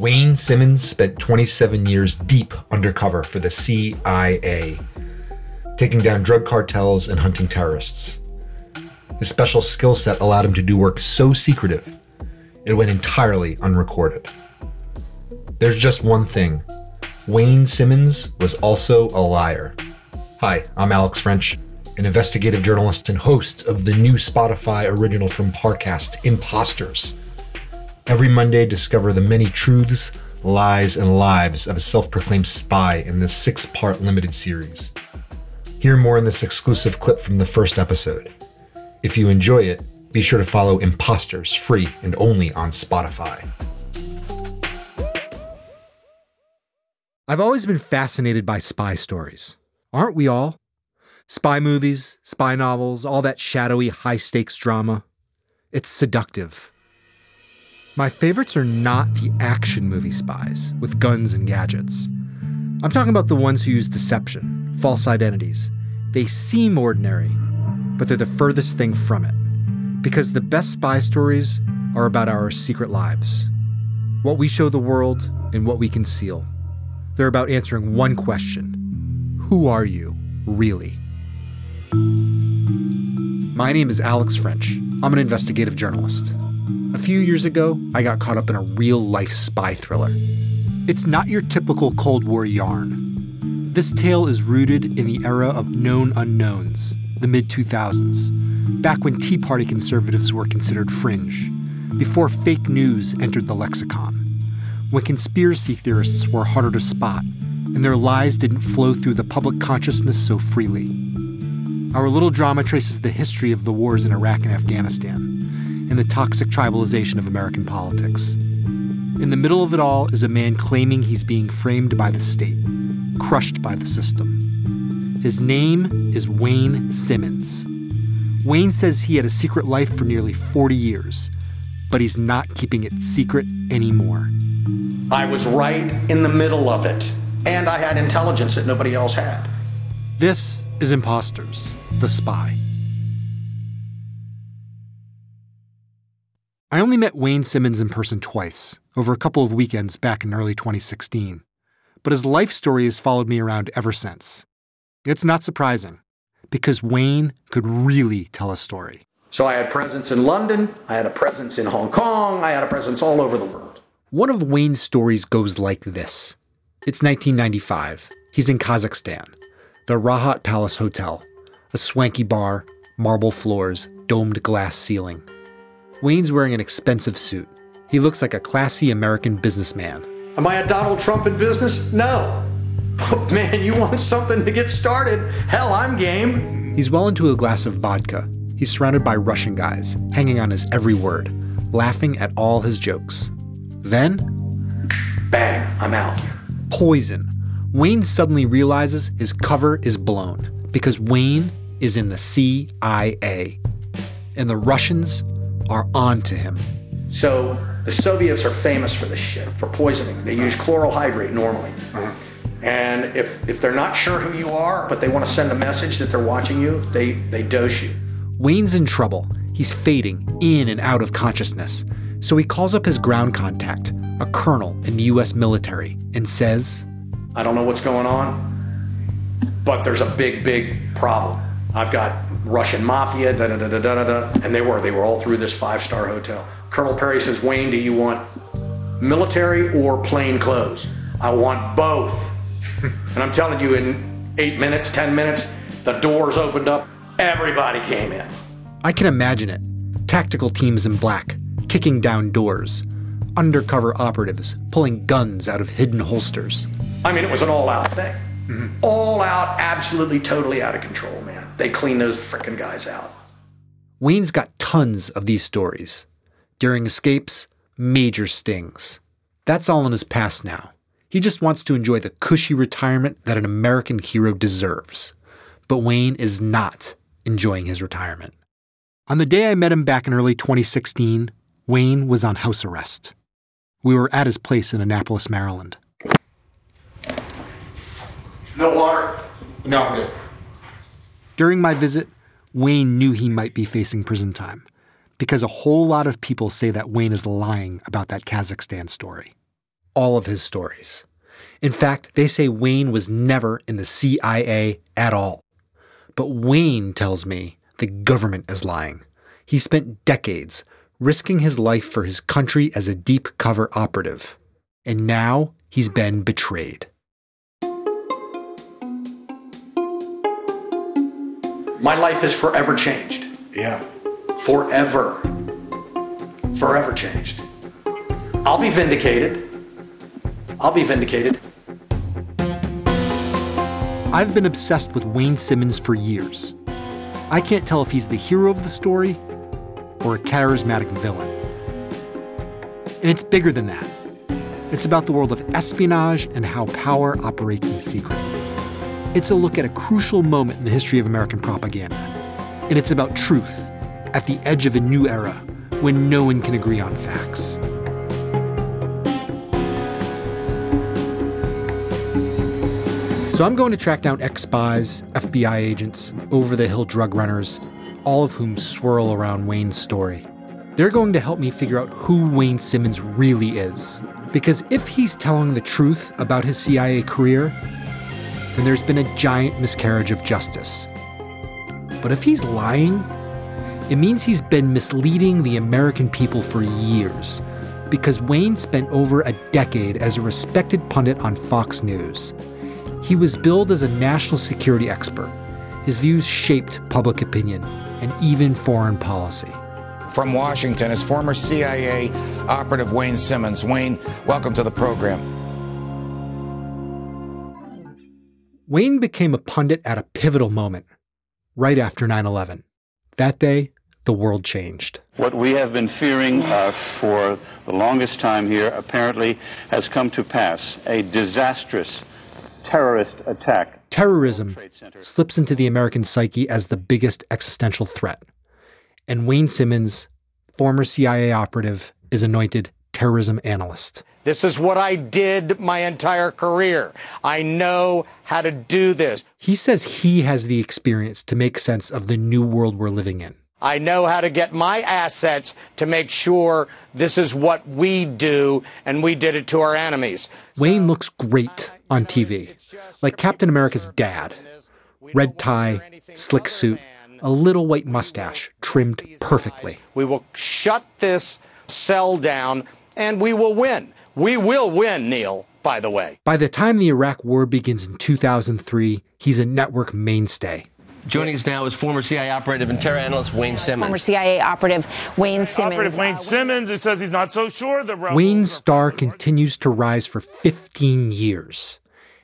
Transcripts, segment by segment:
Wayne Simmons spent 27 years deep undercover for the CIA, taking down drug cartels and hunting terrorists. His special skill set allowed him to do work so secretive, it went entirely unrecorded. There's just one thing Wayne Simmons was also a liar. Hi, I'm Alex French, an investigative journalist and host of the new Spotify original from Parcast, Impostors. Every Monday, discover the many truths, lies, and lives of a self proclaimed spy in this six part limited series. Hear more in this exclusive clip from the first episode. If you enjoy it, be sure to follow Impostors free and only on Spotify. I've always been fascinated by spy stories. Aren't we all? Spy movies, spy novels, all that shadowy, high stakes drama. It's seductive. My favorites are not the action movie spies with guns and gadgets. I'm talking about the ones who use deception, false identities. They seem ordinary, but they're the furthest thing from it. Because the best spy stories are about our secret lives what we show the world and what we conceal. They're about answering one question Who are you, really? My name is Alex French. I'm an investigative journalist. A few years ago, I got caught up in a real life spy thriller. It's not your typical Cold War yarn. This tale is rooted in the era of known unknowns, the mid 2000s, back when Tea Party conservatives were considered fringe, before fake news entered the lexicon, when conspiracy theorists were harder to spot, and their lies didn't flow through the public consciousness so freely. Our little drama traces the history of the wars in Iraq and Afghanistan and the toxic tribalization of American politics. In the middle of it all is a man claiming he's being framed by the state, crushed by the system. His name is Wayne Simmons. Wayne says he had a secret life for nearly 40 years, but he's not keeping it secret anymore. I was right in the middle of it, and I had intelligence that nobody else had. This is Impostors, The Spy. I only met Wayne Simmons in person twice, over a couple of weekends back in early 2016. But his life story has followed me around ever since. It's not surprising, because Wayne could really tell a story. So I had presence in London, I had a presence in Hong Kong, I had a presence all over the world. One of Wayne's stories goes like this It's 1995. He's in Kazakhstan, the Rahat Palace Hotel, a swanky bar, marble floors, domed glass ceiling. Wayne's wearing an expensive suit. He looks like a classy American businessman. Am I a Donald Trump in business? No. But man, you want something to get started? Hell, I'm game. He's well into a glass of vodka. He's surrounded by Russian guys, hanging on his every word, laughing at all his jokes. Then, bang, I'm out. Poison. Wayne suddenly realizes his cover is blown because Wayne is in the CIA. And the Russians are on to him. So the Soviets are famous for this shit, for poisoning. They use chloral hydrate normally. Uh-huh. And if, if they're not sure who you are, but they want to send a message that they're watching you, they, they dose you. Wayne's in trouble. He's fading in and out of consciousness. So he calls up his ground contact, a colonel in the US military, and says, I don't know what's going on, but there's a big, big problem. I've got Russian mafia, da da da da da da, and they were. They were all through this five star hotel. Colonel Perry says, Wayne, do you want military or plain clothes? I want both. and I'm telling you, in eight minutes, ten minutes, the doors opened up. Everybody came in. I can imagine it. Tactical teams in black, kicking down doors. Undercover operatives pulling guns out of hidden holsters. I mean, it was an all out thing. Mm-hmm. All out, absolutely, totally out of control, man. They clean those frickin' guys out. Wayne's got tons of these stories. During escapes, major stings. That's all in his past now. He just wants to enjoy the cushy retirement that an American hero deserves. But Wayne is not enjoying his retirement. On the day I met him back in early 2016, Wayne was on house arrest. We were at his place in Annapolis, Maryland. No water? No, I'm good. During my visit, Wayne knew he might be facing prison time because a whole lot of people say that Wayne is lying about that Kazakhstan story. all of his stories. In fact, they say Wayne was never in the CIA at all. But Wayne tells me the government is lying. He spent decades risking his life for his country as a deep cover operative. And now he's been betrayed. My life is forever changed. Yeah. Forever. Forever changed. I'll be vindicated. I'll be vindicated. I've been obsessed with Wayne Simmons for years. I can't tell if he's the hero of the story or a charismatic villain. And it's bigger than that. It's about the world of espionage and how power operates in secret. It's a look at a crucial moment in the history of American propaganda. And it's about truth at the edge of a new era when no one can agree on facts. So I'm going to track down ex spies, FBI agents, over the hill drug runners, all of whom swirl around Wayne's story. They're going to help me figure out who Wayne Simmons really is. Because if he's telling the truth about his CIA career, then there's been a giant miscarriage of justice. But if he's lying, it means he's been misleading the American people for years. Because Wayne spent over a decade as a respected pundit on Fox News. He was billed as a national security expert. His views shaped public opinion and even foreign policy. From Washington is former CIA operative Wayne Simmons. Wayne, welcome to the program. Wayne became a pundit at a pivotal moment, right after 9 11. That day, the world changed. What we have been fearing uh, for the longest time here apparently has come to pass a disastrous terrorist attack. Terrorism slips into the American psyche as the biggest existential threat. And Wayne Simmons, former CIA operative, is anointed terrorism analyst. This is what I did my entire career. I know how to do this. He says he has the experience to make sense of the new world we're living in. I know how to get my assets to make sure this is what we do, and we did it to our enemies. Wayne looks great on TV, like Captain America's dad. Red tie, slick suit, a little white mustache trimmed perfectly. We will shut this cell down, and we will win. We will win, Neil, by the way. By the time the Iraq War begins in 2003, he's a network mainstay. Joining us now is former CIA operative and terror analyst Wayne Simmons. Former CIA operative Wayne Simmons. Operative Wayne uh, Simmons, who says he's not so sure the Wayne's star continues to rise for 15 years.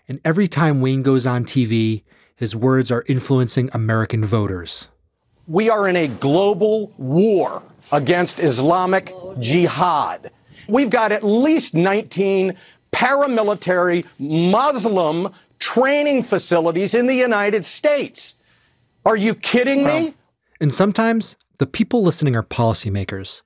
And every time Wayne goes on TV, his words are influencing American voters. We are in a global war against Islamic jihad. We've got at least 19 paramilitary Muslim training facilities in the United States. Are you kidding me? And sometimes the people listening are policymakers,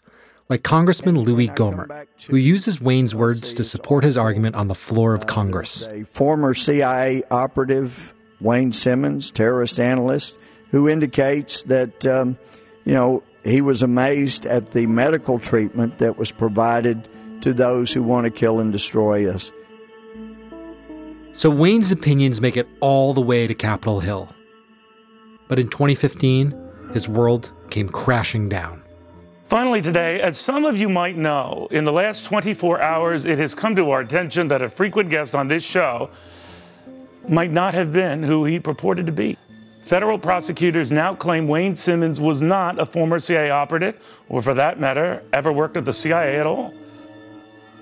like Congressman Louis Gohmert, who uses Wayne's words to support his argument on the floor of Congress. A former CIA operative, Wayne Simmons, terrorist analyst, who indicates that, um, you know, he was amazed at the medical treatment that was provided to those who want to kill and destroy us. So Wayne's opinions make it all the way to Capitol Hill. But in 2015, his world came crashing down. Finally, today, as some of you might know, in the last 24 hours, it has come to our attention that a frequent guest on this show might not have been who he purported to be. Federal prosecutors now claim Wayne Simmons was not a former CIA operative, or for that matter, ever worked at the CIA at all.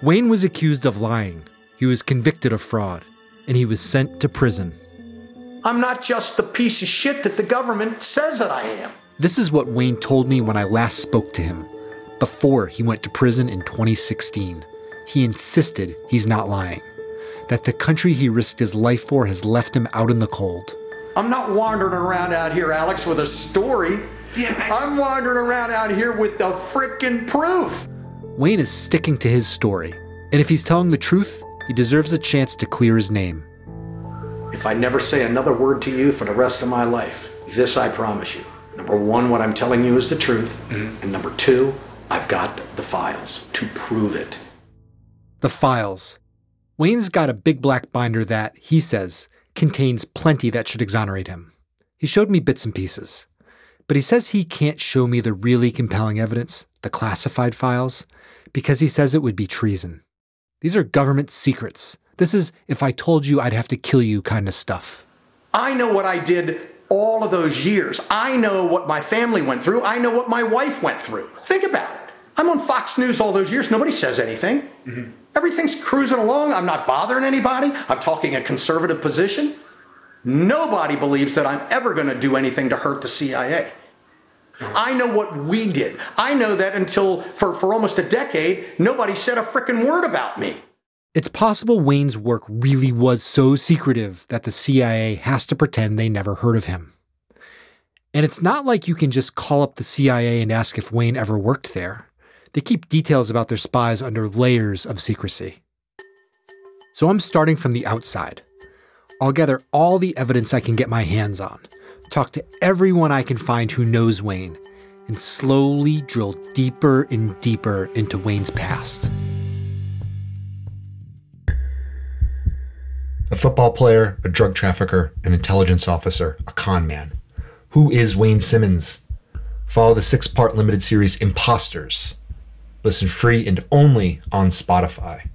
Wayne was accused of lying. He was convicted of fraud, and he was sent to prison. I'm not just the piece of shit that the government says that I am. This is what Wayne told me when I last spoke to him, before he went to prison in 2016. He insisted he's not lying, that the country he risked his life for has left him out in the cold. I'm not wandering around out here, Alex, with a story. Yeah, I'm wandering around out here with the frickin' proof. Wayne is sticking to his story, and if he's telling the truth, he deserves a chance to clear his name. If I never say another word to you for the rest of my life, this I promise you. Number one, what I'm telling you is the truth. Mm-hmm. And number two, I've got the files to prove it. The files. Wayne's got a big black binder that, he says, contains plenty that should exonerate him. He showed me bits and pieces. But he says he can't show me the really compelling evidence, the classified files, because he says it would be treason. These are government secrets. This is if I told you I'd have to kill you kind of stuff. I know what I did all of those years. I know what my family went through. I know what my wife went through. Think about it. I'm on Fox News all those years. Nobody says anything. Mm-hmm. Everything's cruising along. I'm not bothering anybody. I'm talking a conservative position. Nobody believes that I'm ever going to do anything to hurt the CIA. I know what we did. I know that until for, for almost a decade, nobody said a freaking word about me. It's possible Wayne's work really was so secretive that the CIA has to pretend they never heard of him. And it's not like you can just call up the CIA and ask if Wayne ever worked there. They keep details about their spies under layers of secrecy. So I'm starting from the outside. I'll gather all the evidence I can get my hands on talk to everyone I can find who knows Wayne, and slowly drill deeper and deeper into Wayne's past. A football player, a drug trafficker, an intelligence officer, a con man. Who is Wayne Simmons? Follow the six part limited series Impostors. Listen free and only on Spotify.